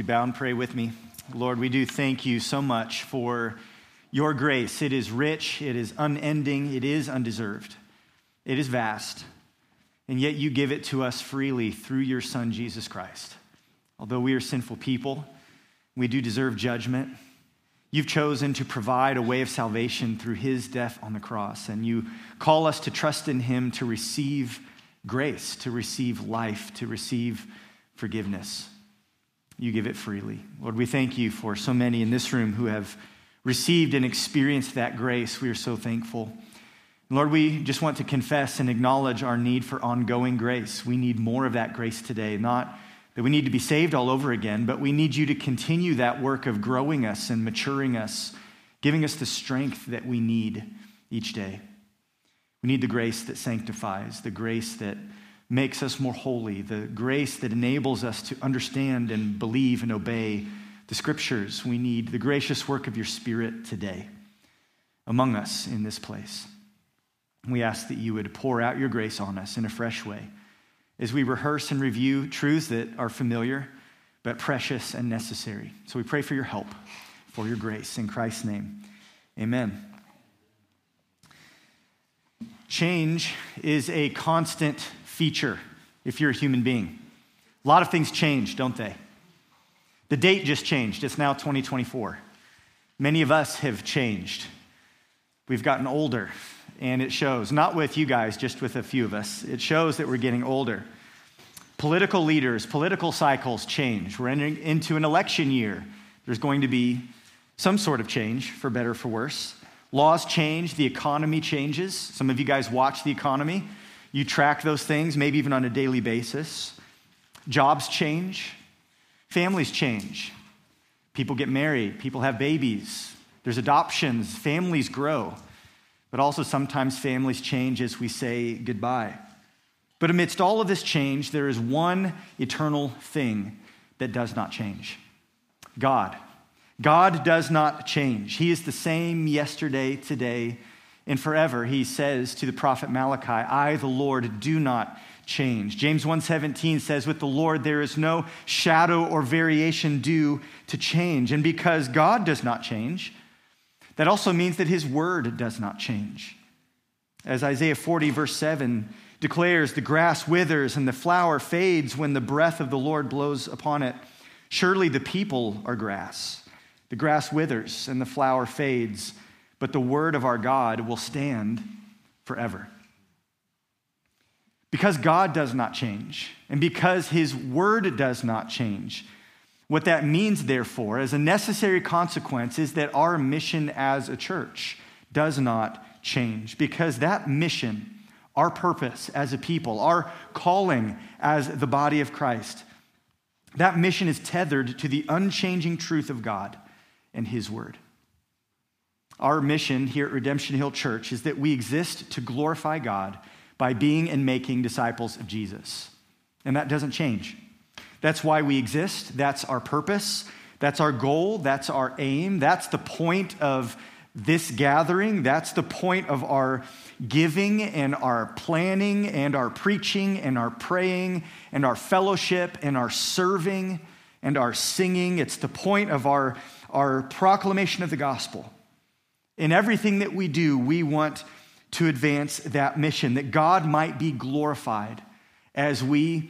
You bow and pray with me. Lord, we do thank you so much for your grace. It is rich, it is unending, it is undeserved, it is vast, and yet you give it to us freely through your Son, Jesus Christ. Although we are sinful people, we do deserve judgment. You've chosen to provide a way of salvation through his death on the cross, and you call us to trust in him to receive grace, to receive life, to receive forgiveness you give it freely. Lord, we thank you for so many in this room who have received and experienced that grace. We are so thankful. Lord, we just want to confess and acknowledge our need for ongoing grace. We need more of that grace today. Not that we need to be saved all over again, but we need you to continue that work of growing us and maturing us, giving us the strength that we need each day. We need the grace that sanctifies, the grace that makes us more holy, the grace that enables us to understand and believe and obey the scriptures. We need the gracious work of your Spirit today among us in this place. We ask that you would pour out your grace on us in a fresh way as we rehearse and review truths that are familiar but precious and necessary. So we pray for your help, for your grace. In Christ's name, amen. Change is a constant feature if you're a human being. A lot of things change, don't they? The date just changed. It's now 2024. Many of us have changed. We've gotten older, and it shows, not with you guys, just with a few of us. It shows that we're getting older. Political leaders, political cycles change. We're entering into an election year. There's going to be some sort of change, for better for worse. Laws change, the economy changes. Some of you guys watch the economy. You track those things, maybe even on a daily basis. Jobs change, families change. People get married, people have babies, there's adoptions, families grow. But also, sometimes families change as we say goodbye. But amidst all of this change, there is one eternal thing that does not change God. God does not change. He is the same yesterday, today, and forever he says to the prophet malachi i the lord do not change. James 1.17 says with the lord there is no shadow or variation due to change. And because god does not change that also means that his word does not change. As isaiah 40 verse 7 declares the grass withers and the flower fades when the breath of the lord blows upon it. Surely the people are grass. The grass withers and the flower fades but the word of our God will stand forever. Because God does not change, and because his word does not change, what that means, therefore, as a necessary consequence, is that our mission as a church does not change. Because that mission, our purpose as a people, our calling as the body of Christ, that mission is tethered to the unchanging truth of God and his word. Our mission here at Redemption Hill Church is that we exist to glorify God by being and making disciples of Jesus. And that doesn't change. That's why we exist. That's our purpose. That's our goal. That's our aim. That's the point of this gathering. That's the point of our giving and our planning and our preaching and our praying and our fellowship and our serving and our singing. It's the point of our, our proclamation of the gospel. In everything that we do, we want to advance that mission, that God might be glorified as we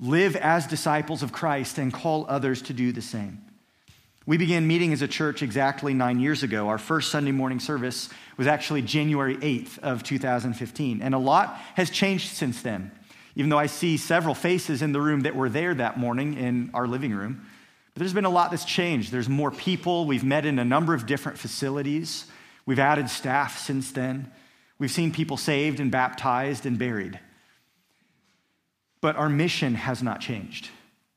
live as disciples of Christ and call others to do the same. We began meeting as a church exactly nine years ago. Our first Sunday morning service was actually January 8th of 2015. And a lot has changed since then. Even though I see several faces in the room that were there that morning in our living room, but there's been a lot that's changed. There's more people. We've met in a number of different facilities. We've added staff since then. We've seen people saved and baptized and buried. But our mission has not changed.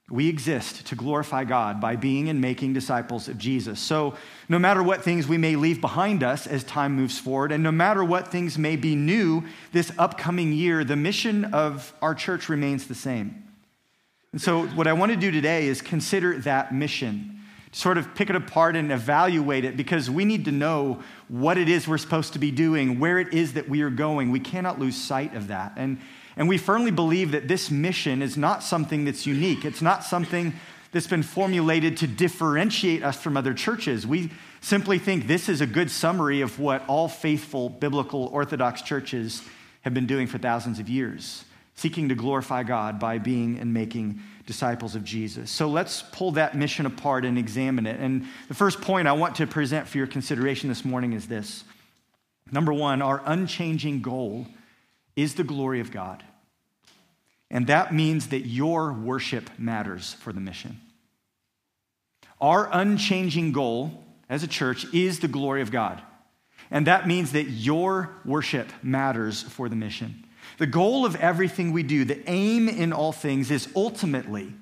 We exist to glorify God by being and making disciples of Jesus. So, no matter what things we may leave behind us as time moves forward, and no matter what things may be new this upcoming year, the mission of our church remains the same. And so, what I want to do today is consider that mission, sort of pick it apart and evaluate it because we need to know what it is we're supposed to be doing, where it is that we are going. We cannot lose sight of that. And, and we firmly believe that this mission is not something that's unique, it's not something that's been formulated to differentiate us from other churches. We simply think this is a good summary of what all faithful biblical Orthodox churches have been doing for thousands of years, seeking to glorify God by being and making disciples of Jesus. So let's pull that mission apart and examine it. And the first point I want to present for your consideration this morning is this Number one, our unchanging goal is the glory of God. And that means that your worship matters for the mission. Our unchanging goal as a church is the glory of God. And that means that your worship matters for the mission. The goal of everything we do, the aim in all things, is ultimately,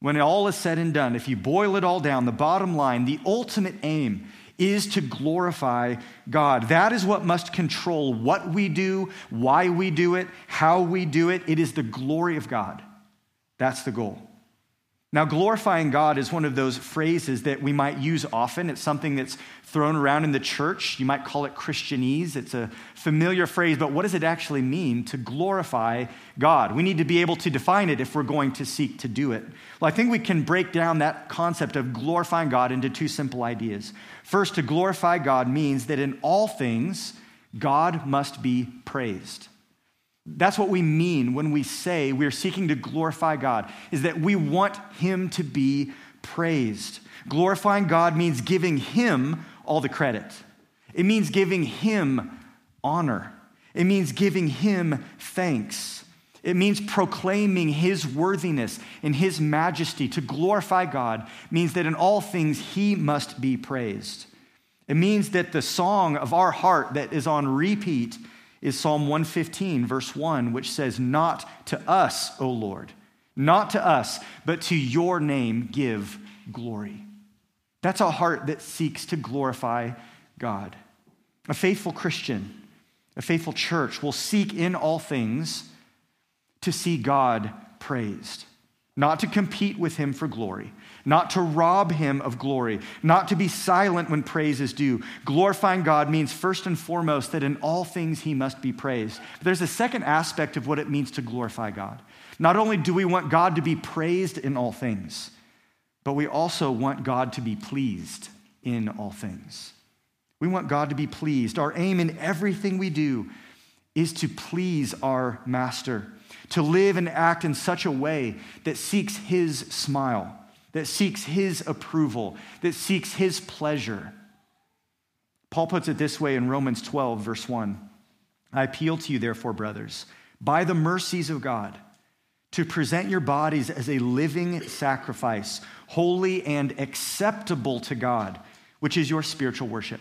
when all is said and done, if you boil it all down, the bottom line, the ultimate aim is to glorify God. That is what must control what we do, why we do it, how we do it. It is the glory of God. That's the goal. Now, glorifying God is one of those phrases that we might use often. It's something that's thrown around in the church. You might call it Christianese. It's a familiar phrase, but what does it actually mean to glorify God? We need to be able to define it if we're going to seek to do it. Well, I think we can break down that concept of glorifying God into two simple ideas. First, to glorify God means that in all things, God must be praised. That's what we mean when we say we're seeking to glorify God, is that we want Him to be praised. Glorifying God means giving Him all the credit, it means giving Him honor, it means giving Him thanks. It means proclaiming His worthiness and His majesty. To glorify God means that in all things He must be praised. It means that the song of our heart that is on repeat is Psalm 115, verse 1, which says, Not to us, O Lord, not to us, but to your name give glory. That's a heart that seeks to glorify God. A faithful Christian, a faithful church will seek in all things to see God praised, not to compete with him for glory, not to rob him of glory, not to be silent when praise is due. Glorifying God means first and foremost that in all things he must be praised. But there's a second aspect of what it means to glorify God. Not only do we want God to be praised in all things, but we also want God to be pleased in all things. We want God to be pleased. Our aim in everything we do is to please our master, to live and act in such a way that seeks his smile that seeks his approval, that seeks his pleasure. Paul puts it this way in Romans 12, verse 1 I appeal to you, therefore, brothers, by the mercies of God, to present your bodies as a living sacrifice, holy and acceptable to God, which is your spiritual worship.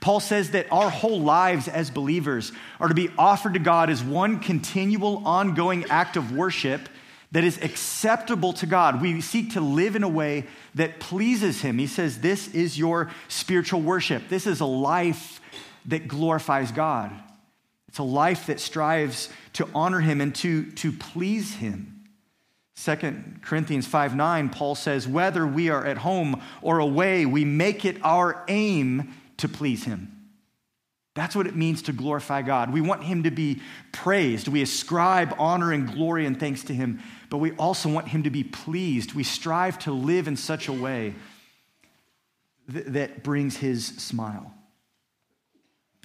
Paul says that our whole lives as believers are to be offered to God as one continual, ongoing act of worship that is acceptable to God. We seek to live in a way that pleases Him. He says, This is your spiritual worship. This is a life that glorifies God. It's a life that strives to honor Him and to, to please Him. 2 Corinthians 5 9, Paul says, Whether we are at home or away, we make it our aim to please Him. That's what it means to glorify God. We want Him to be praised. We ascribe honor and glory and thanks to Him, but we also want Him to be pleased. We strive to live in such a way th- that brings His smile.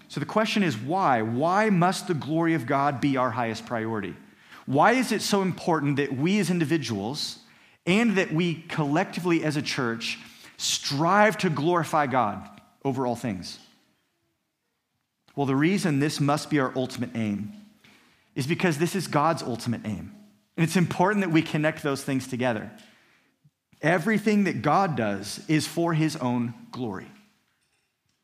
So the question is why? Why must the glory of God be our highest priority? Why is it so important that we as individuals and that we collectively as a church strive to glorify God over all things? Well, the reason this must be our ultimate aim is because this is God's ultimate aim. And it's important that we connect those things together. Everything that God does is for his own glory.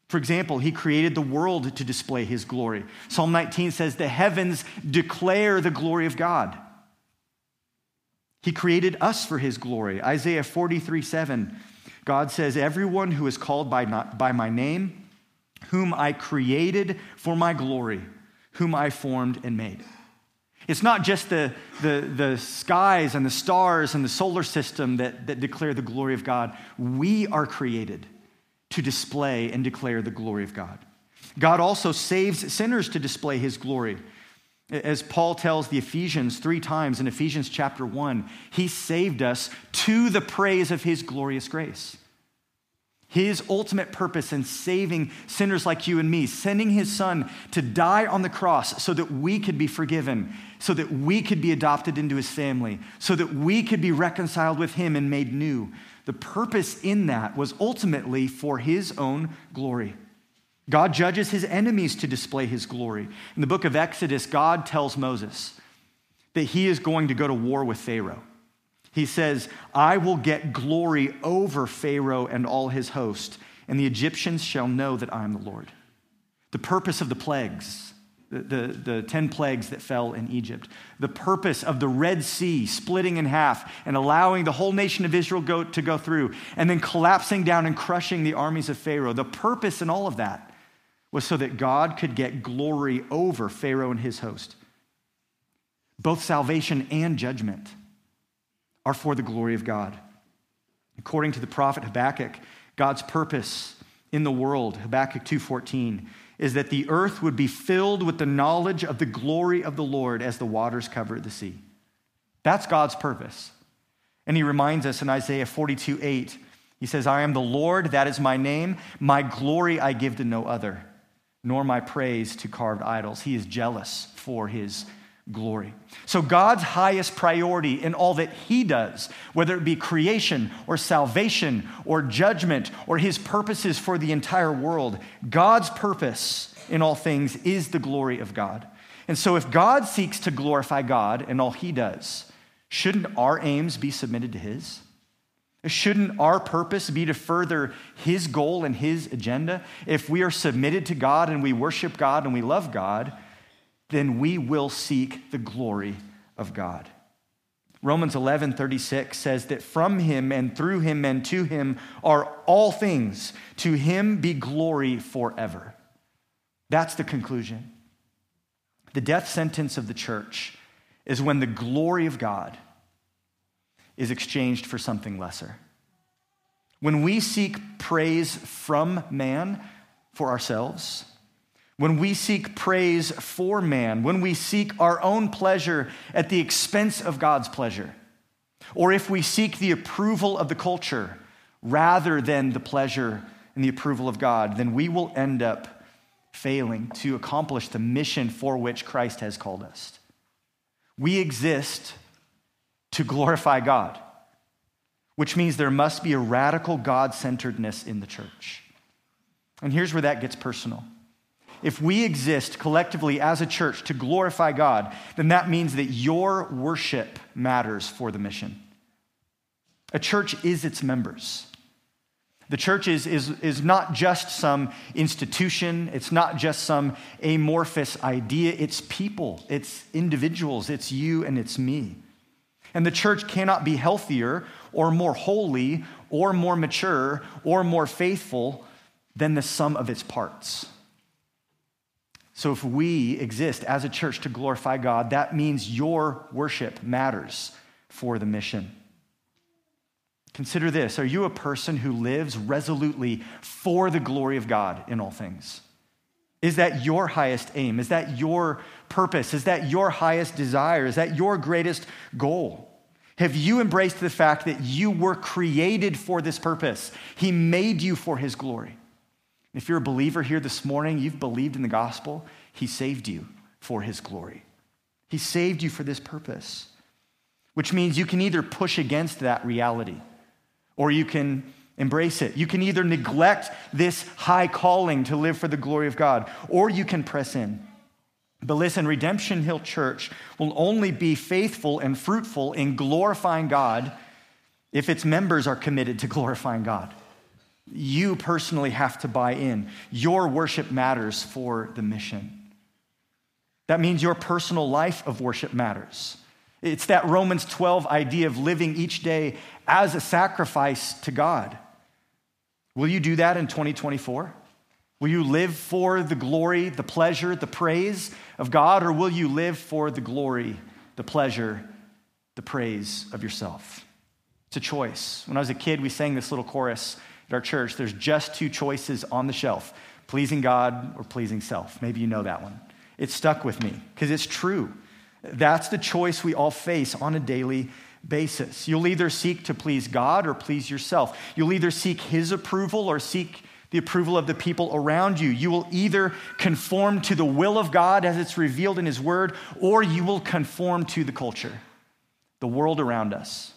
For example, he created the world to display his glory. Psalm 19 says, The heavens declare the glory of God. He created us for his glory. Isaiah 43 7, God says, Everyone who is called by, not, by my name, whom I created for my glory, whom I formed and made. It's not just the, the, the skies and the stars and the solar system that, that declare the glory of God. We are created to display and declare the glory of God. God also saves sinners to display his glory. As Paul tells the Ephesians three times in Ephesians chapter 1, he saved us to the praise of his glorious grace. His ultimate purpose in saving sinners like you and me, sending his son to die on the cross so that we could be forgiven, so that we could be adopted into his family, so that we could be reconciled with him and made new. The purpose in that was ultimately for his own glory. God judges his enemies to display his glory. In the book of Exodus, God tells Moses that he is going to go to war with Pharaoh. He says, I will get glory over Pharaoh and all his host, and the Egyptians shall know that I am the Lord. The purpose of the plagues, the, the, the 10 plagues that fell in Egypt, the purpose of the Red Sea splitting in half and allowing the whole nation of Israel go, to go through, and then collapsing down and crushing the armies of Pharaoh, the purpose in all of that was so that God could get glory over Pharaoh and his host. Both salvation and judgment are for the glory of God. According to the prophet Habakkuk, God's purpose in the world, Habakkuk 2:14, is that the earth would be filled with the knowledge of the glory of the Lord as the waters cover the sea. That's God's purpose. And he reminds us in Isaiah 42 8, he says, I am the Lord, that is my name. My glory I give to no other nor my praise to carved idols. He is jealous for his glory. So, God's highest priority in all that He does, whether it be creation or salvation or judgment or His purposes for the entire world, God's purpose in all things is the glory of God. And so, if God seeks to glorify God in all He does, shouldn't our aims be submitted to His? Shouldn't our purpose be to further His goal and His agenda? If we are submitted to God and we worship God and we love God, then we will seek the glory of God. Romans 11 36 says that from him and through him and to him are all things. To him be glory forever. That's the conclusion. The death sentence of the church is when the glory of God is exchanged for something lesser. When we seek praise from man for ourselves, when we seek praise for man, when we seek our own pleasure at the expense of God's pleasure, or if we seek the approval of the culture rather than the pleasure and the approval of God, then we will end up failing to accomplish the mission for which Christ has called us. We exist to glorify God, which means there must be a radical God centeredness in the church. And here's where that gets personal. If we exist collectively as a church to glorify God, then that means that your worship matters for the mission. A church is its members. The church is, is, is not just some institution, it's not just some amorphous idea, it's people, it's individuals, it's you and it's me. And the church cannot be healthier or more holy or more mature or more faithful than the sum of its parts. So, if we exist as a church to glorify God, that means your worship matters for the mission. Consider this Are you a person who lives resolutely for the glory of God in all things? Is that your highest aim? Is that your purpose? Is that your highest desire? Is that your greatest goal? Have you embraced the fact that you were created for this purpose? He made you for His glory. If you're a believer here this morning, you've believed in the gospel, He saved you for His glory. He saved you for this purpose, which means you can either push against that reality or you can embrace it. You can either neglect this high calling to live for the glory of God, or you can press in. But listen, Redemption Hill Church will only be faithful and fruitful in glorifying God if its members are committed to glorifying God. You personally have to buy in. Your worship matters for the mission. That means your personal life of worship matters. It's that Romans 12 idea of living each day as a sacrifice to God. Will you do that in 2024? Will you live for the glory, the pleasure, the praise of God, or will you live for the glory, the pleasure, the praise of yourself? It's a choice. When I was a kid, we sang this little chorus at our church there's just two choices on the shelf pleasing God or pleasing self. Maybe you know that one. It stuck with me because it's true. That's the choice we all face on a daily basis. You'll either seek to please God or please yourself. You'll either seek His approval or seek the approval of the people around you. You will either conform to the will of God as it's revealed in His Word, or you will conform to the culture, the world around us.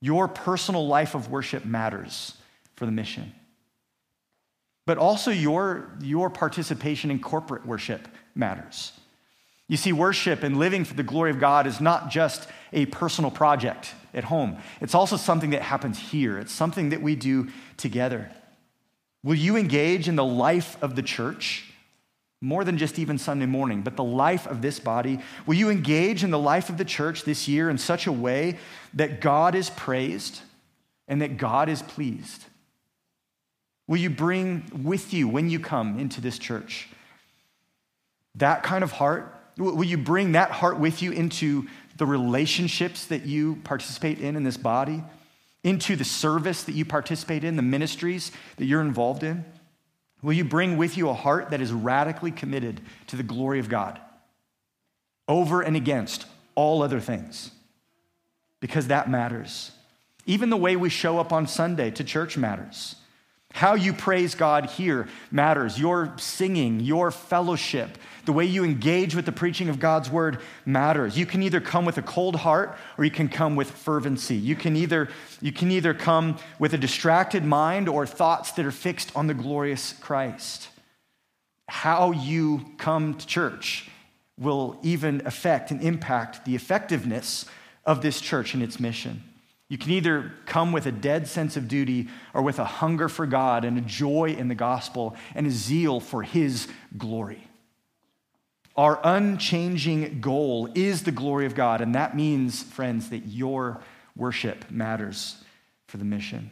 Your personal life of worship matters for the mission. But also, your, your participation in corporate worship matters. You see, worship and living for the glory of God is not just a personal project at home, it's also something that happens here. It's something that we do together. Will you engage in the life of the church? More than just even Sunday morning, but the life of this body. Will you engage in the life of the church this year in such a way that God is praised and that God is pleased? Will you bring with you when you come into this church that kind of heart? Will you bring that heart with you into the relationships that you participate in in this body? into the service that you participate in, the ministries that you're involved in? Will you bring with you a heart that is radically committed to the glory of God over and against all other things? Because that matters. Even the way we show up on Sunday to church matters. How you praise God here matters. Your singing, your fellowship, the way you engage with the preaching of God's word matters. You can either come with a cold heart or you can come with fervency. You can either, you can either come with a distracted mind or thoughts that are fixed on the glorious Christ. How you come to church will even affect and impact the effectiveness of this church and its mission. You can either come with a dead sense of duty or with a hunger for God and a joy in the gospel and a zeal for His glory. Our unchanging goal is the glory of God, and that means, friends, that your worship matters for the mission.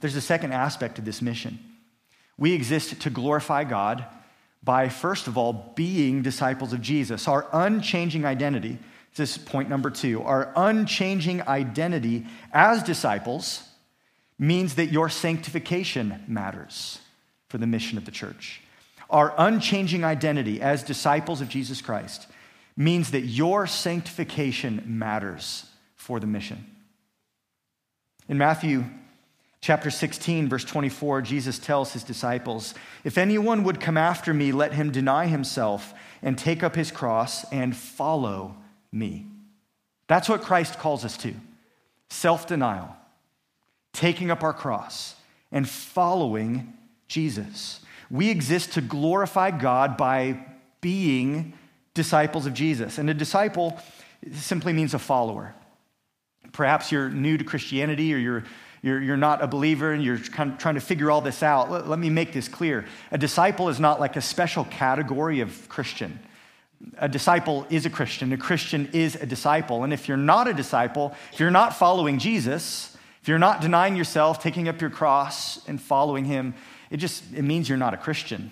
There's a second aspect to this mission. We exist to glorify God by, first of all, being disciples of Jesus. Our unchanging identity this is point number two. Our unchanging identity as disciples means that your sanctification matters for the mission of the church. Our unchanging identity as disciples of Jesus Christ means that your sanctification matters for the mission. In Matthew chapter 16, verse 24, Jesus tells his disciples, If anyone would come after me, let him deny himself and take up his cross and follow me. That's what Christ calls us to self denial, taking up our cross, and following Jesus. We exist to glorify God by being disciples of Jesus. And a disciple simply means a follower. Perhaps you're new to Christianity or you're, you're, you're not a believer and you're kind of trying to figure all this out. Let, let me make this clear. A disciple is not like a special category of Christian a disciple is a Christian, a Christian is a disciple. And if you're not a disciple, if you're not following Jesus, if you're not denying yourself, taking up your cross and following him, it just it means you're not a Christian.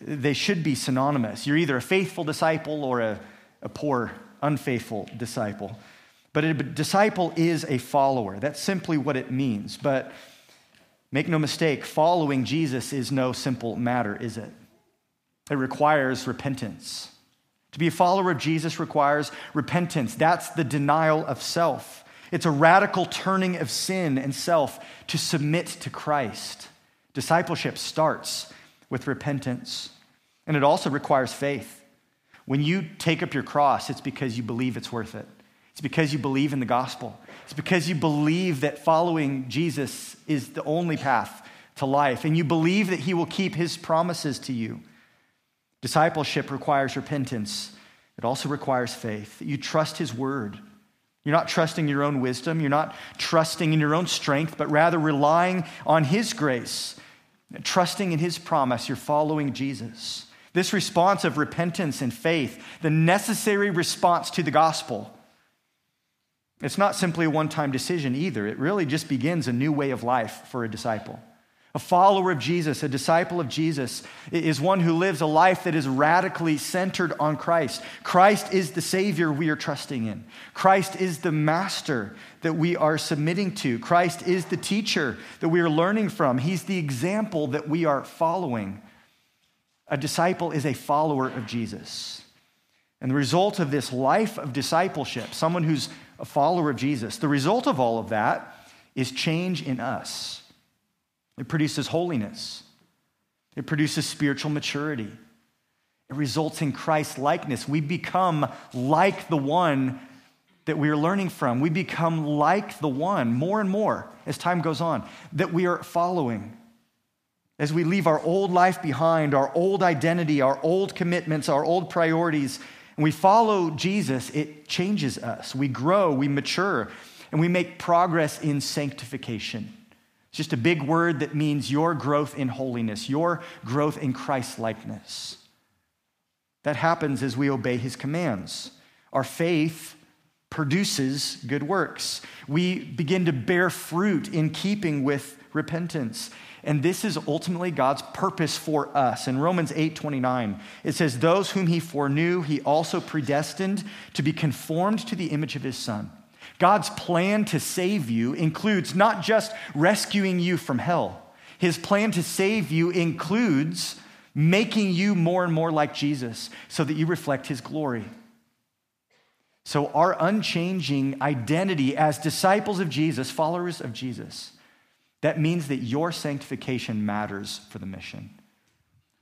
They should be synonymous. You're either a faithful disciple or a, a poor, unfaithful disciple. But a disciple is a follower. That's simply what it means. But make no mistake, following Jesus is no simple matter, is it? It requires repentance. To be a follower of Jesus requires repentance. That's the denial of self. It's a radical turning of sin and self to submit to Christ. Discipleship starts with repentance, and it also requires faith. When you take up your cross, it's because you believe it's worth it. It's because you believe in the gospel. It's because you believe that following Jesus is the only path to life, and you believe that he will keep his promises to you. Discipleship requires repentance, it also requires faith. You trust His word. You're not trusting your own wisdom, you're not trusting in your own strength, but rather relying on His grace, trusting in His promise. You're following Jesus. This response of repentance and faith, the necessary response to the gospel, it's not simply a one time decision either. It really just begins a new way of life for a disciple. A follower of Jesus, a disciple of Jesus, is one who lives a life that is radically centered on Christ. Christ is the Savior we are trusting in. Christ is the Master that we are submitting to. Christ is the teacher that we are learning from. He's the example that we are following. A disciple is a follower of Jesus. And the result of this life of discipleship, someone who's a follower of Jesus, the result of all of that is change in us. It produces holiness, it produces spiritual maturity, it results in Christ likeness. We become like the one that we are learning from. We become like the one more and more as time goes on that we are following. As we leave our old life behind, our old identity, our old commitments, our old priorities, and we follow Jesus, it changes us. We grow, we mature, and we make progress in sanctification. Just a big word that means your growth in holiness, your growth in Christ likeness. That happens as we obey his commands. Our faith produces good works. We begin to bear fruit in keeping with repentance. And this is ultimately God's purpose for us. In Romans 8 29, it says, Those whom he foreknew, he also predestined to be conformed to the image of his son. God's plan to save you includes not just rescuing you from hell, his plan to save you includes making you more and more like Jesus so that you reflect his glory. So, our unchanging identity as disciples of Jesus, followers of Jesus, that means that your sanctification matters for the mission.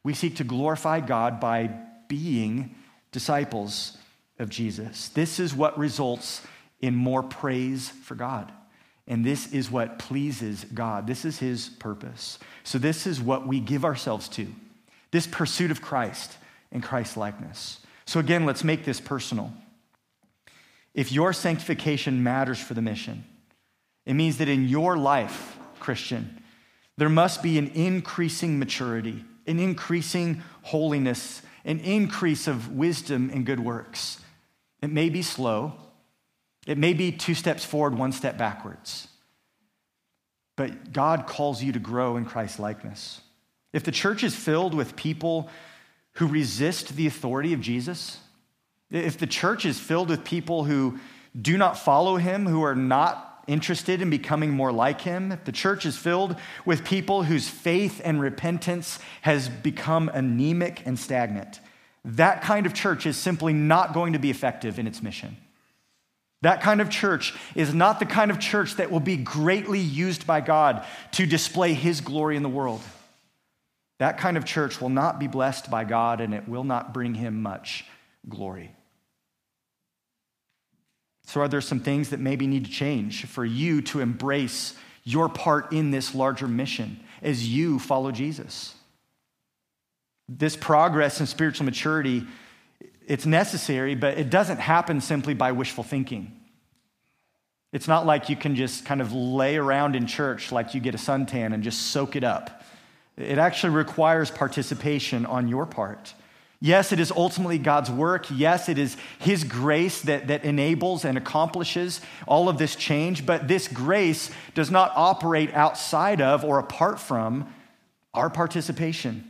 We seek to glorify God by being disciples of Jesus. This is what results in more praise for God. And this is what pleases God. This is His purpose. So, this is what we give ourselves to this pursuit of Christ and Christ likeness. So, again, let's make this personal. If your sanctification matters for the mission, it means that in your life, Christian, there must be an increasing maturity, an increasing holiness, an increase of wisdom and good works. It may be slow, it may be two steps forward, one step backwards. But God calls you to grow in Christ's likeness. If the church is filled with people who resist the authority of Jesus, if the church is filled with people who do not follow him, who are not interested in becoming more like him, if the church is filled with people whose faith and repentance has become anemic and stagnant, that kind of church is simply not going to be effective in its mission. That kind of church is not the kind of church that will be greatly used by God to display his glory in the world. That kind of church will not be blessed by God and it will not bring him much glory. So, are there some things that maybe need to change for you to embrace your part in this larger mission as you follow Jesus? This progress in spiritual maturity, it's necessary, but it doesn't happen simply by wishful thinking. It's not like you can just kind of lay around in church like you get a suntan and just soak it up. It actually requires participation on your part. Yes, it is ultimately God's work. Yes, it is His grace that, that enables and accomplishes all of this change, but this grace does not operate outside of or apart from our participation.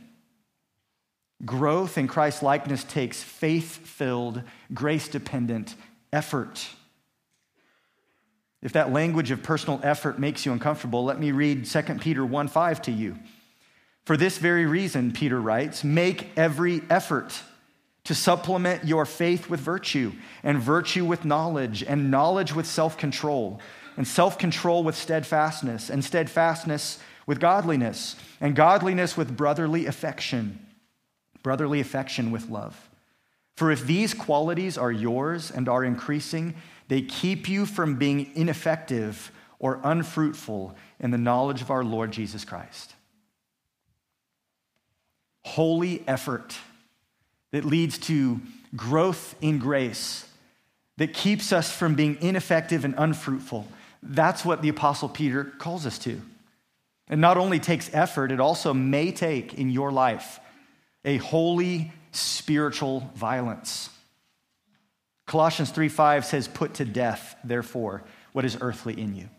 Growth in Christ likeness takes faith filled, grace dependent effort. If that language of personal effort makes you uncomfortable, let me read 2 Peter 1 5 to you. For this very reason, Peter writes, make every effort to supplement your faith with virtue, and virtue with knowledge, and knowledge with self control, and self control with steadfastness, and steadfastness with godliness, and godliness with brotherly affection, brotherly affection with love. For if these qualities are yours and are increasing, they keep you from being ineffective or unfruitful in the knowledge of our Lord Jesus Christ holy effort that leads to growth in grace, that keeps us from being ineffective and unfruitful. That's what the Apostle Peter calls us to. It not only takes effort, it also may take in your life a holy spiritual violence. Colossians 3 5 says, Put to death, therefore, what is earthly in you.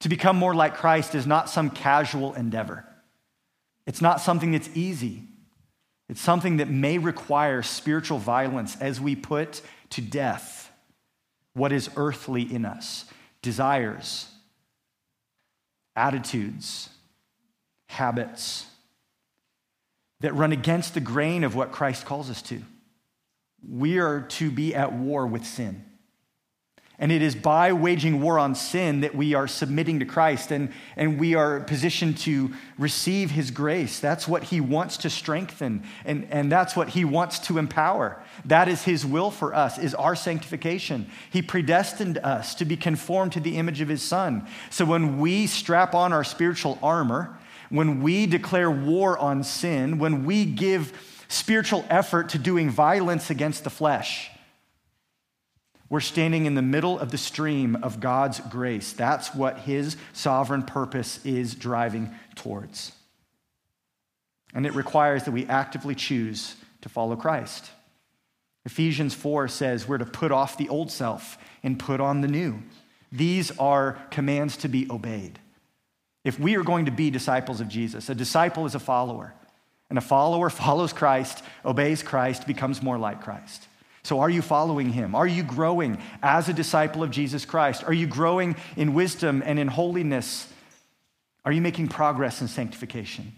To become more like Christ is not some casual endeavor. It's not something that's easy. It's something that may require spiritual violence as we put to death what is earthly in us desires, attitudes, habits. That run against the grain of what Christ calls us to. We are to be at war with sin. And it is by waging war on sin that we are submitting to Christ and, and we are positioned to receive his grace. That's what he wants to strengthen and, and that's what he wants to empower. That is his will for us, is our sanctification. He predestined us to be conformed to the image of his son. So when we strap on our spiritual armor, when we declare war on sin, when we give spiritual effort to doing violence against the flesh, we're standing in the middle of the stream of God's grace. That's what his sovereign purpose is driving towards. And it requires that we actively choose to follow Christ. Ephesians 4 says we're to put off the old self and put on the new. These are commands to be obeyed. If we are going to be disciples of Jesus, a disciple is a follower, and a follower follows Christ, obeys Christ, becomes more like Christ. So, are you following him? Are you growing as a disciple of Jesus Christ? Are you growing in wisdom and in holiness? Are you making progress in sanctification?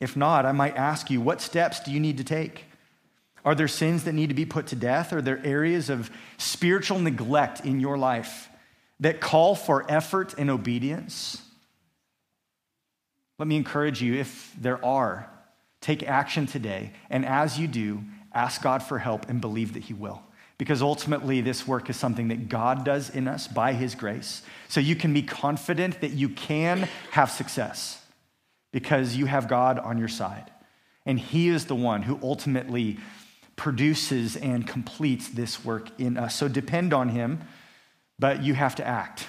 If not, I might ask you, what steps do you need to take? Are there sins that need to be put to death? Are there areas of spiritual neglect in your life that call for effort and obedience? Let me encourage you, if there are, take action today. And as you do, ask God for help and believe that He will. Because ultimately, this work is something that God does in us by His grace. So you can be confident that you can have success because you have God on your side. And He is the one who ultimately produces and completes this work in us. So depend on Him, but you have to act.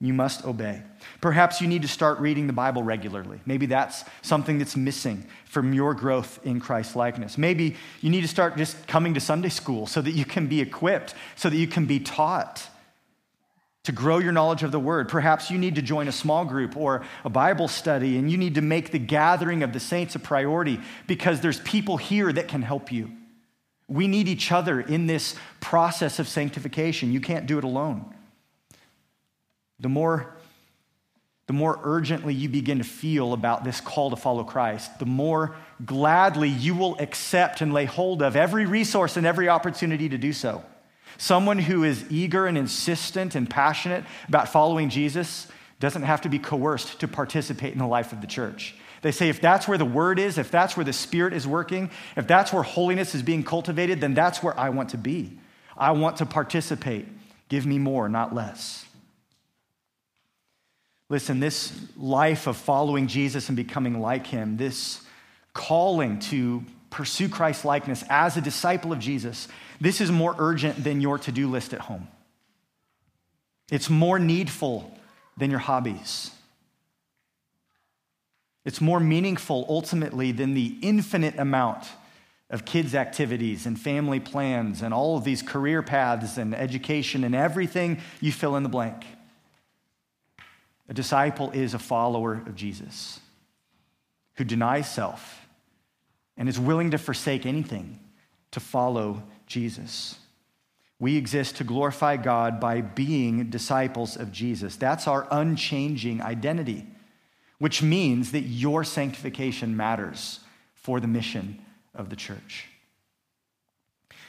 You must obey. Perhaps you need to start reading the Bible regularly. Maybe that's something that's missing from your growth in Christ likeness. Maybe you need to start just coming to Sunday school so that you can be equipped, so that you can be taught to grow your knowledge of the word. Perhaps you need to join a small group or a Bible study and you need to make the gathering of the saints a priority because there's people here that can help you. We need each other in this process of sanctification. You can't do it alone. The more, the more urgently you begin to feel about this call to follow Christ, the more gladly you will accept and lay hold of every resource and every opportunity to do so. Someone who is eager and insistent and passionate about following Jesus doesn't have to be coerced to participate in the life of the church. They say if that's where the word is, if that's where the spirit is working, if that's where holiness is being cultivated, then that's where I want to be. I want to participate. Give me more, not less. Listen, this life of following Jesus and becoming like him, this calling to pursue Christ likeness as a disciple of Jesus, this is more urgent than your to do list at home. It's more needful than your hobbies. It's more meaningful ultimately than the infinite amount of kids' activities and family plans and all of these career paths and education and everything you fill in the blank. A disciple is a follower of Jesus who denies self and is willing to forsake anything to follow Jesus. We exist to glorify God by being disciples of Jesus. That's our unchanging identity, which means that your sanctification matters for the mission of the church.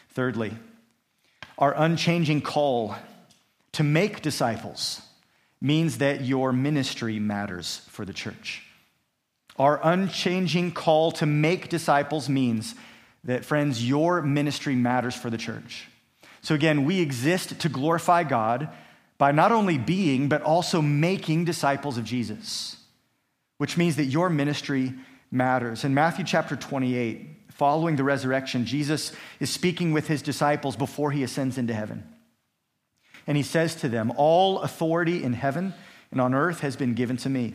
Thirdly, our unchanging call to make disciples means that your ministry matters for the church. Our unchanging call to make disciples means that, friends, your ministry matters for the church. So, again, we exist to glorify God by not only being, but also making disciples of Jesus, which means that your ministry matters. In Matthew chapter 28, following the resurrection, Jesus is speaking with his disciples before he ascends into heaven. And he says to them, All authority in heaven and on earth has been given to me.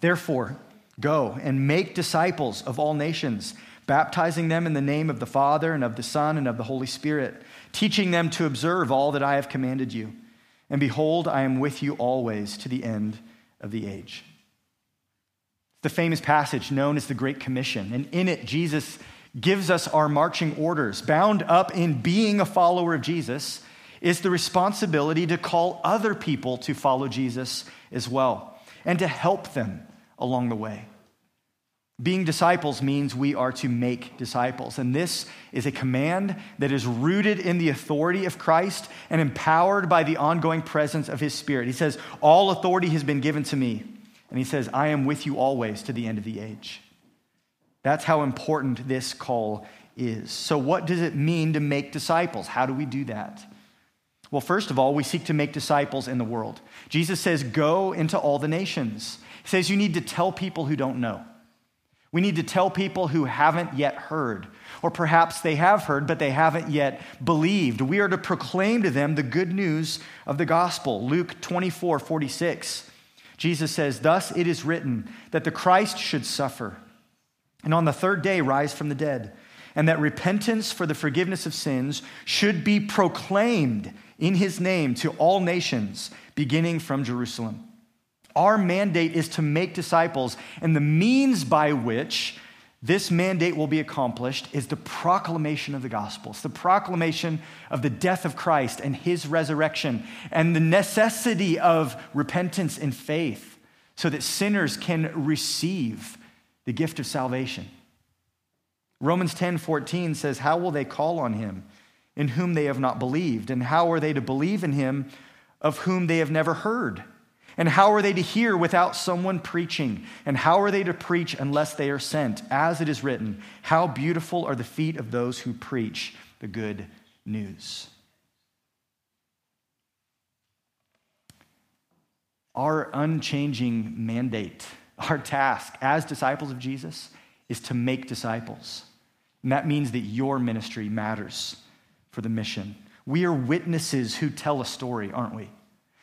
Therefore, go and make disciples of all nations, baptizing them in the name of the Father and of the Son and of the Holy Spirit, teaching them to observe all that I have commanded you. And behold, I am with you always to the end of the age. The famous passage known as the Great Commission. And in it, Jesus gives us our marching orders, bound up in being a follower of Jesus is the responsibility to call other people to follow Jesus as well and to help them along the way. Being disciples means we are to make disciples. And this is a command that is rooted in the authority of Christ and empowered by the ongoing presence of his Spirit. He says, All authority has been given to me. And he says, I am with you always to the end of the age. That's how important this call is. So, what does it mean to make disciples? How do we do that? Well, first of all, we seek to make disciples in the world. Jesus says, Go into all the nations. He says, You need to tell people who don't know. We need to tell people who haven't yet heard, or perhaps they have heard, but they haven't yet believed. We are to proclaim to them the good news of the gospel. Luke 24 46. Jesus says, Thus it is written that the Christ should suffer, and on the third day rise from the dead, and that repentance for the forgiveness of sins should be proclaimed in his name to all nations, beginning from Jerusalem. Our mandate is to make disciples, and the means by which this mandate will be accomplished is the proclamation of the gospel. It's the proclamation of the death of Christ and his resurrection, and the necessity of repentance and faith so that sinners can receive the gift of salvation. Romans 10 14 says, How will they call on him in whom they have not believed? And how are they to believe in him of whom they have never heard? And how are they to hear without someone preaching? And how are they to preach unless they are sent? As it is written, How beautiful are the feet of those who preach the good news. Our unchanging mandate, our task as disciples of Jesus, is to make disciples. And that means that your ministry matters for the mission. We are witnesses who tell a story, aren't we?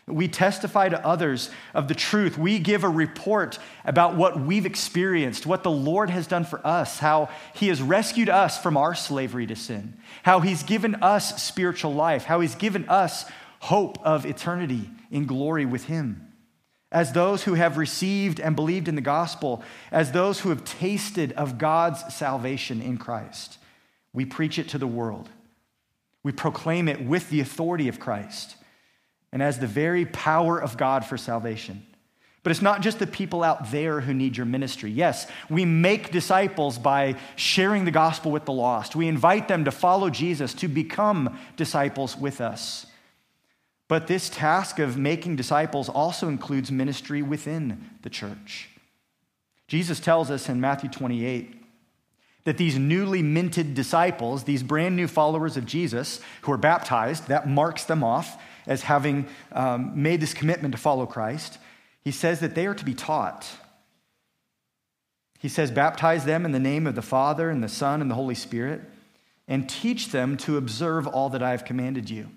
We testify to others of the truth. We give a report about what we've experienced, what the Lord has done for us, how He has rescued us from our slavery to sin, how He's given us spiritual life, how He's given us hope of eternity in glory with Him. As those who have received and believed in the gospel, as those who have tasted of God's salvation in Christ, we preach it to the world. We proclaim it with the authority of Christ and as the very power of God for salvation. But it's not just the people out there who need your ministry. Yes, we make disciples by sharing the gospel with the lost. We invite them to follow Jesus, to become disciples with us. But this task of making disciples also includes ministry within the church. Jesus tells us in Matthew 28 that these newly minted disciples, these brand new followers of Jesus who are baptized, that marks them off as having um, made this commitment to follow Christ, he says that they are to be taught. He says, baptize them in the name of the Father and the Son and the Holy Spirit, and teach them to observe all that I have commanded you.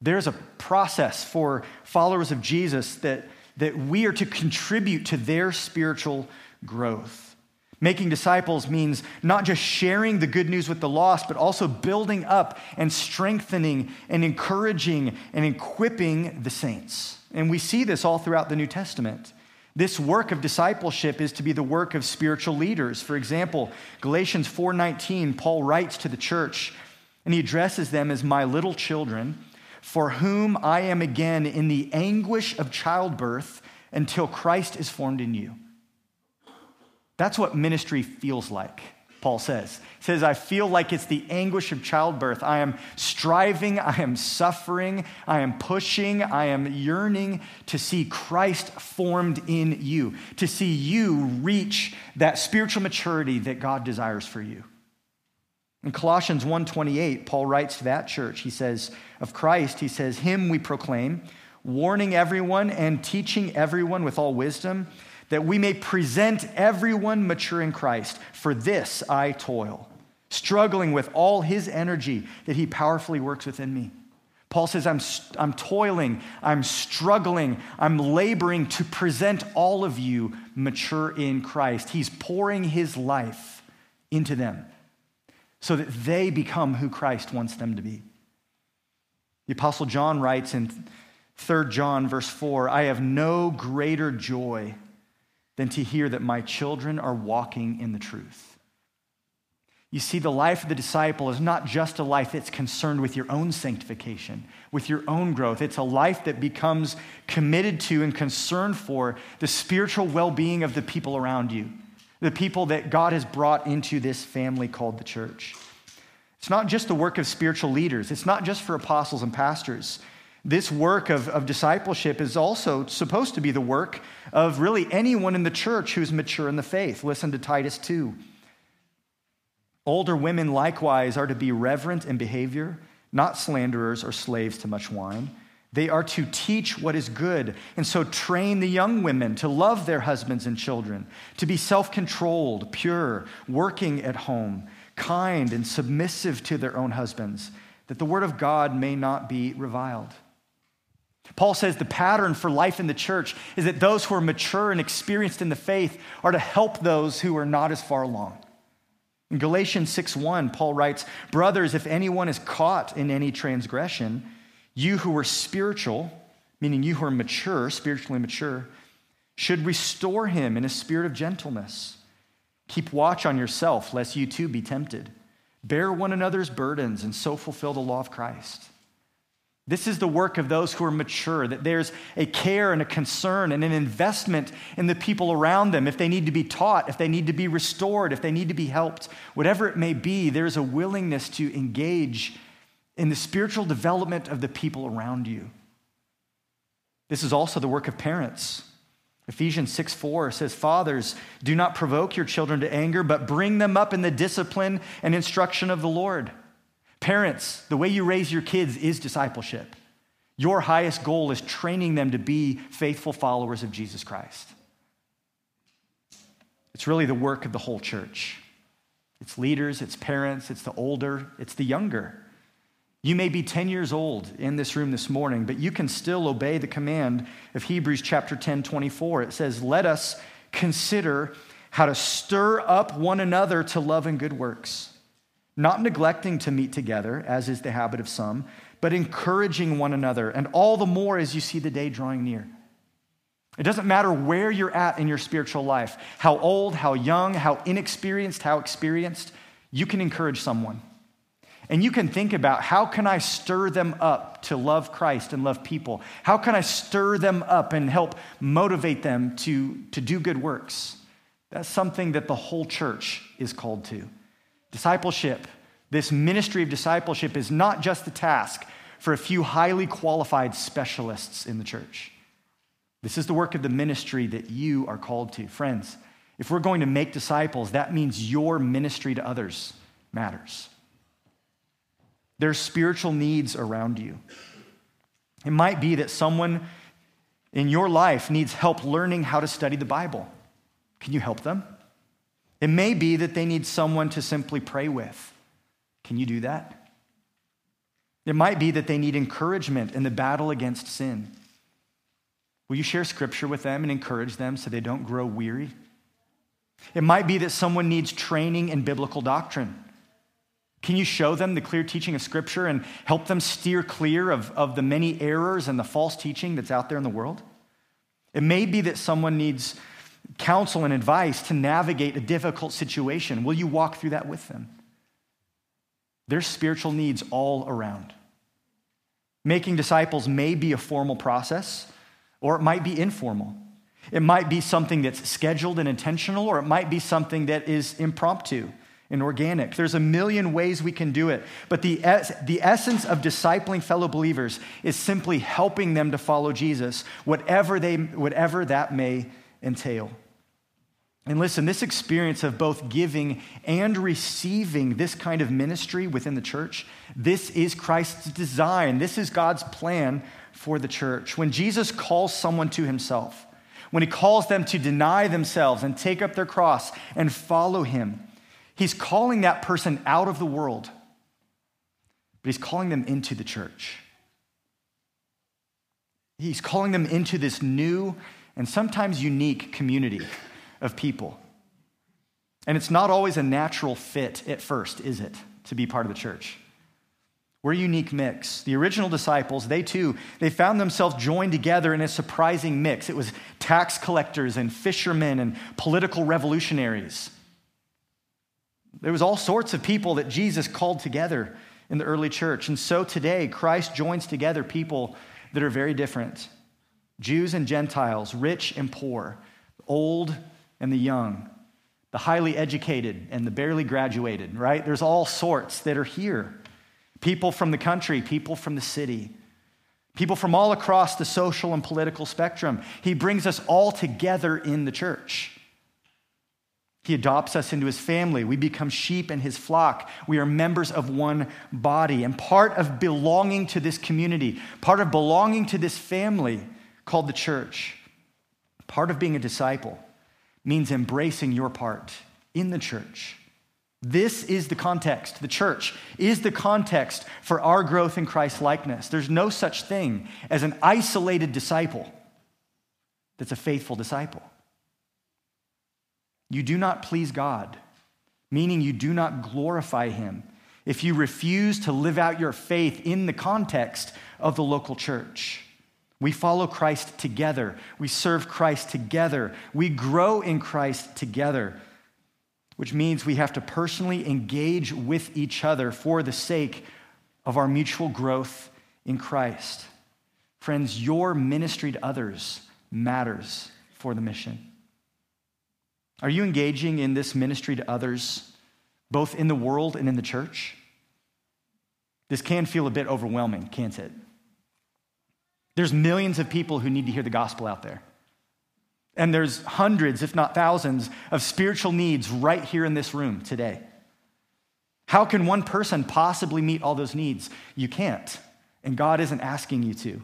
There's a process for followers of Jesus that, that we are to contribute to their spiritual growth. Making disciples means not just sharing the good news with the lost, but also building up and strengthening and encouraging and equipping the saints. And we see this all throughout the New Testament. This work of discipleship is to be the work of spiritual leaders. For example, Galatians 4:19, Paul writes to the church, and he addresses them as my little children, for whom I am again in the anguish of childbirth until Christ is formed in you. That's what ministry feels like, Paul says. He says, I feel like it's the anguish of childbirth. I am striving, I am suffering, I am pushing, I am yearning to see Christ formed in you, to see you reach that spiritual maturity that God desires for you. In Colossians 1:28, Paul writes to that church. He says, of Christ, he says, him we proclaim, warning everyone and teaching everyone with all wisdom that we may present everyone mature in Christ. For this I toil, struggling with all his energy that he powerfully works within me. Paul says, I'm, I'm toiling, I'm struggling, I'm laboring to present all of you mature in Christ. He's pouring his life into them so that they become who Christ wants them to be. The Apostle John writes in 3 John, verse 4 I have no greater joy than to hear that my children are walking in the truth. You see, the life of the disciple is not just a life that's concerned with your own sanctification, with your own growth. It's a life that becomes committed to and concerned for the spiritual well being of the people around you, the people that God has brought into this family called the church. It's not just the work of spiritual leaders, it's not just for apostles and pastors. This work of, of discipleship is also supposed to be the work of really anyone in the church who's mature in the faith. Listen to Titus 2. Older women likewise are to be reverent in behavior, not slanderers or slaves to much wine. They are to teach what is good, and so train the young women to love their husbands and children, to be self controlled, pure, working at home, kind, and submissive to their own husbands, that the word of God may not be reviled. Paul says the pattern for life in the church is that those who are mature and experienced in the faith are to help those who are not as far along. In Galatians 6:1, Paul writes, "Brothers, if anyone is caught in any transgression, you who are spiritual, meaning you who are mature, spiritually mature, should restore him in a spirit of gentleness. Keep watch on yourself, lest you too be tempted. Bear one another's burdens and so fulfill the law of Christ." This is the work of those who are mature, that there's a care and a concern and an investment in the people around them. If they need to be taught, if they need to be restored, if they need to be helped, whatever it may be, there's a willingness to engage in the spiritual development of the people around you. This is also the work of parents. Ephesians 6 4 says, Fathers, do not provoke your children to anger, but bring them up in the discipline and instruction of the Lord. Parents, the way you raise your kids is discipleship. Your highest goal is training them to be faithful followers of Jesus Christ. It's really the work of the whole church. It's leaders, it's parents, it's the older, it's the younger. You may be 10 years old in this room this morning, but you can still obey the command of Hebrews chapter 10, 24. It says, Let us consider how to stir up one another to love and good works not neglecting to meet together, as is the habit of some, but encouraging one another, and all the more as you see the day drawing near. It doesn't matter where you're at in your spiritual life, how old, how young, how inexperienced, how experienced, you can encourage someone. And you can think about how can I stir them up to love Christ and love people? How can I stir them up and help motivate them to, to do good works? That's something that the whole church is called to. Discipleship, this ministry of discipleship, is not just the task for a few highly qualified specialists in the church. This is the work of the ministry that you are called to. Friends, if we're going to make disciples, that means your ministry to others matters. There's spiritual needs around you. It might be that someone in your life needs help learning how to study the Bible. Can you help them? It may be that they need someone to simply pray with. Can you do that? It might be that they need encouragement in the battle against sin. Will you share scripture with them and encourage them so they don't grow weary? It might be that someone needs training in biblical doctrine. Can you show them the clear teaching of Scripture and help them steer clear of, of the many errors and the false teaching that's out there in the world? It may be that someone needs counsel and advice to navigate a difficult situation. Will you walk through that with them? There's spiritual needs all around. Making disciples may be a formal process, or it might be informal. It might be something that's scheduled and intentional, or it might be something that is impromptu and organic. There's a million ways we can do it. But the, es- the essence of discipling fellow believers is simply helping them to follow Jesus, whatever, they, whatever that may entail. And listen, this experience of both giving and receiving this kind of ministry within the church, this is Christ's design. This is God's plan for the church. When Jesus calls someone to himself, when he calls them to deny themselves and take up their cross and follow him, he's calling that person out of the world, but he's calling them into the church. He's calling them into this new and sometimes unique community of people. And it's not always a natural fit at first, is it, to be part of the church? We're a unique mix. The original disciples, they too, they found themselves joined together in a surprising mix. It was tax collectors and fishermen and political revolutionaries. There was all sorts of people that Jesus called together in the early church. And so today, Christ joins together people that are very different. Jews and Gentiles, rich and poor, old and the young. the highly educated and the barely graduated, right? There's all sorts that are here. People from the country, people from the city, people from all across the social and political spectrum. He brings us all together in the church. He adopts us into his family. We become sheep in his flock. We are members of one body. And part of belonging to this community, part of belonging to this family called the church, part of being a disciple means embracing your part in the church. This is the context. The church is the context for our growth in Christ likeness. There's no such thing as an isolated disciple that's a faithful disciple. You do not please God, meaning you do not glorify Him, if you refuse to live out your faith in the context of the local church. We follow Christ together. We serve Christ together. We grow in Christ together, which means we have to personally engage with each other for the sake of our mutual growth in Christ. Friends, your ministry to others matters for the mission. Are you engaging in this ministry to others, both in the world and in the church? This can feel a bit overwhelming, can't it? There's millions of people who need to hear the gospel out there. And there's hundreds, if not thousands, of spiritual needs right here in this room today. How can one person possibly meet all those needs? You can't. And God isn't asking you to.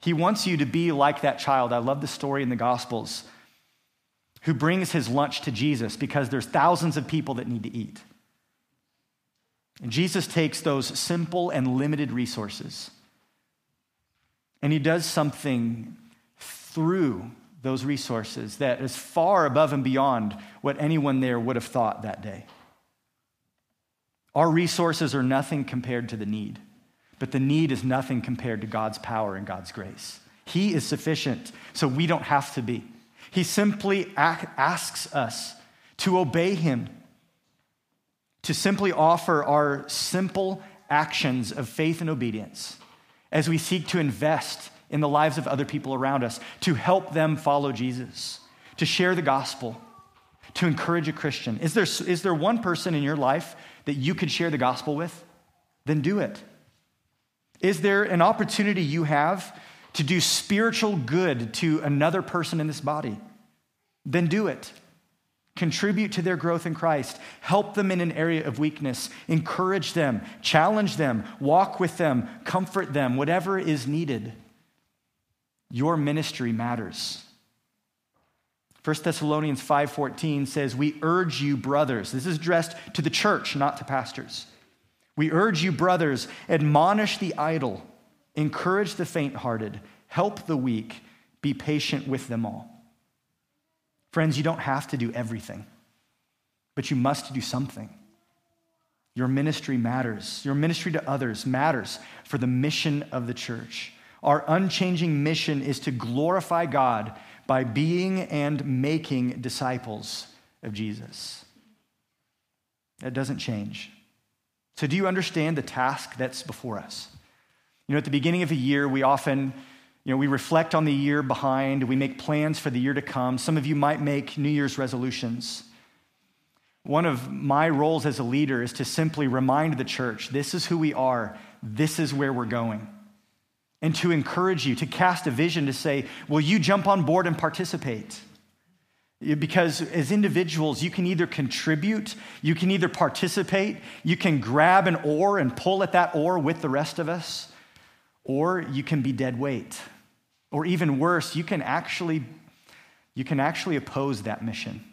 He wants you to be like that child. I love the story in the Gospels who brings his lunch to Jesus because there's thousands of people that need to eat. And Jesus takes those simple and limited resources and he does something through those resources that is far above and beyond what anyone there would have thought that day. Our resources are nothing compared to the need, but the need is nothing compared to God's power and God's grace. He is sufficient, so we don't have to be. He simply asks us to obey Him, to simply offer our simple actions of faith and obedience as we seek to invest in the lives of other people around us, to help them follow Jesus, to share the gospel, to encourage a Christian. Is there, is there one person in your life that you could share the gospel with? Then do it. Is there an opportunity you have to do spiritual good to another person in this body? Then do it contribute to their growth in Christ, help them in an area of weakness, encourage them, challenge them, walk with them, comfort them, whatever is needed. Your ministry matters. 1 Thessalonians 5:14 says, "We urge you, brothers." This is addressed to the church, not to pastors. "We urge you, brothers, admonish the idle, encourage the faint-hearted, help the weak, be patient with them all." Friends, you don't have to do everything, but you must do something. Your ministry matters. Your ministry to others matters for the mission of the church. Our unchanging mission is to glorify God by being and making disciples of Jesus. That doesn't change. So, do you understand the task that's before us? You know, at the beginning of a year, we often you know, we reflect on the year behind, we make plans for the year to come. Some of you might make New Year's resolutions. One of my roles as a leader is to simply remind the church this is who we are, this is where we're going. And to encourage you, to cast a vision to say, will you jump on board and participate? Because as individuals, you can either contribute, you can either participate, you can grab an oar and pull at that oar with the rest of us, or you can be dead weight. Or even worse, you can actually, you can actually oppose that mission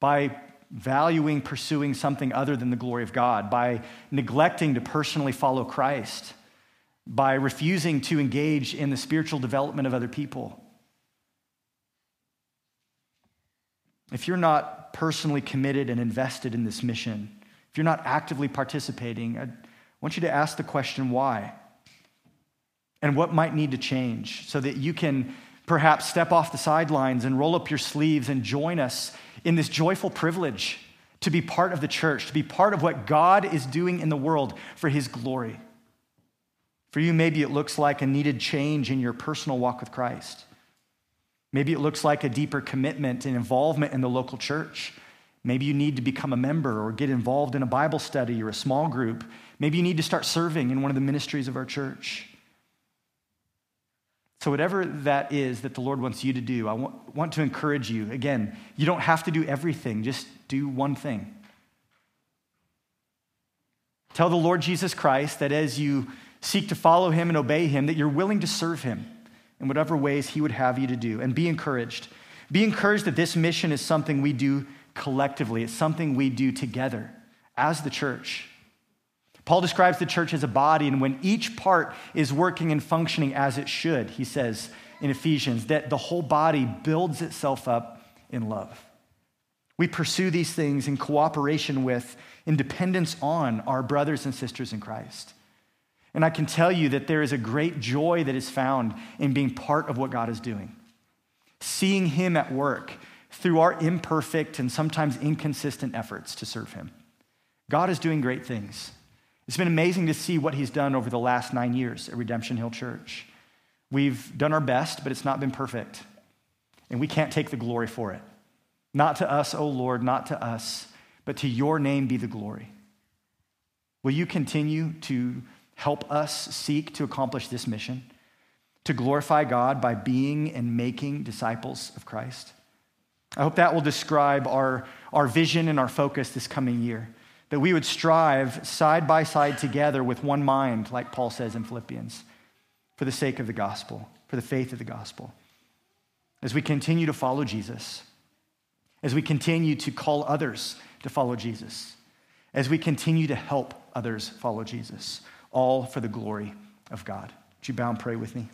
by valuing pursuing something other than the glory of God, by neglecting to personally follow Christ, by refusing to engage in the spiritual development of other people. If you're not personally committed and invested in this mission, if you're not actively participating, I want you to ask the question why? And what might need to change so that you can perhaps step off the sidelines and roll up your sleeves and join us in this joyful privilege to be part of the church, to be part of what God is doing in the world for his glory. For you, maybe it looks like a needed change in your personal walk with Christ. Maybe it looks like a deeper commitment and involvement in the local church. Maybe you need to become a member or get involved in a Bible study or a small group. Maybe you need to start serving in one of the ministries of our church. So, whatever that is that the Lord wants you to do, I want to encourage you. Again, you don't have to do everything, just do one thing. Tell the Lord Jesus Christ that as you seek to follow him and obey him, that you're willing to serve him in whatever ways he would have you to do. And be encouraged. Be encouraged that this mission is something we do collectively, it's something we do together as the church. Paul describes the church as a body, and when each part is working and functioning as it should, he says in Ephesians, that the whole body builds itself up in love. We pursue these things in cooperation with, in dependence on our brothers and sisters in Christ. And I can tell you that there is a great joy that is found in being part of what God is doing, seeing Him at work through our imperfect and sometimes inconsistent efforts to serve Him. God is doing great things. It's been amazing to see what He's done over the last nine years at Redemption Hill Church. We've done our best, but it's not been perfect. And we can't take the glory for it. Not to us, O oh Lord, not to us, but to your name be the glory. Will you continue to help us seek to accomplish this mission? To glorify God by being and making disciples of Christ? I hope that will describe our, our vision and our focus this coming year. That we would strive side by side together with one mind, like Paul says in Philippians, for the sake of the gospel, for the faith of the gospel. As we continue to follow Jesus, as we continue to call others to follow Jesus, as we continue to help others follow Jesus, all for the glory of God. Would you bow and pray with me?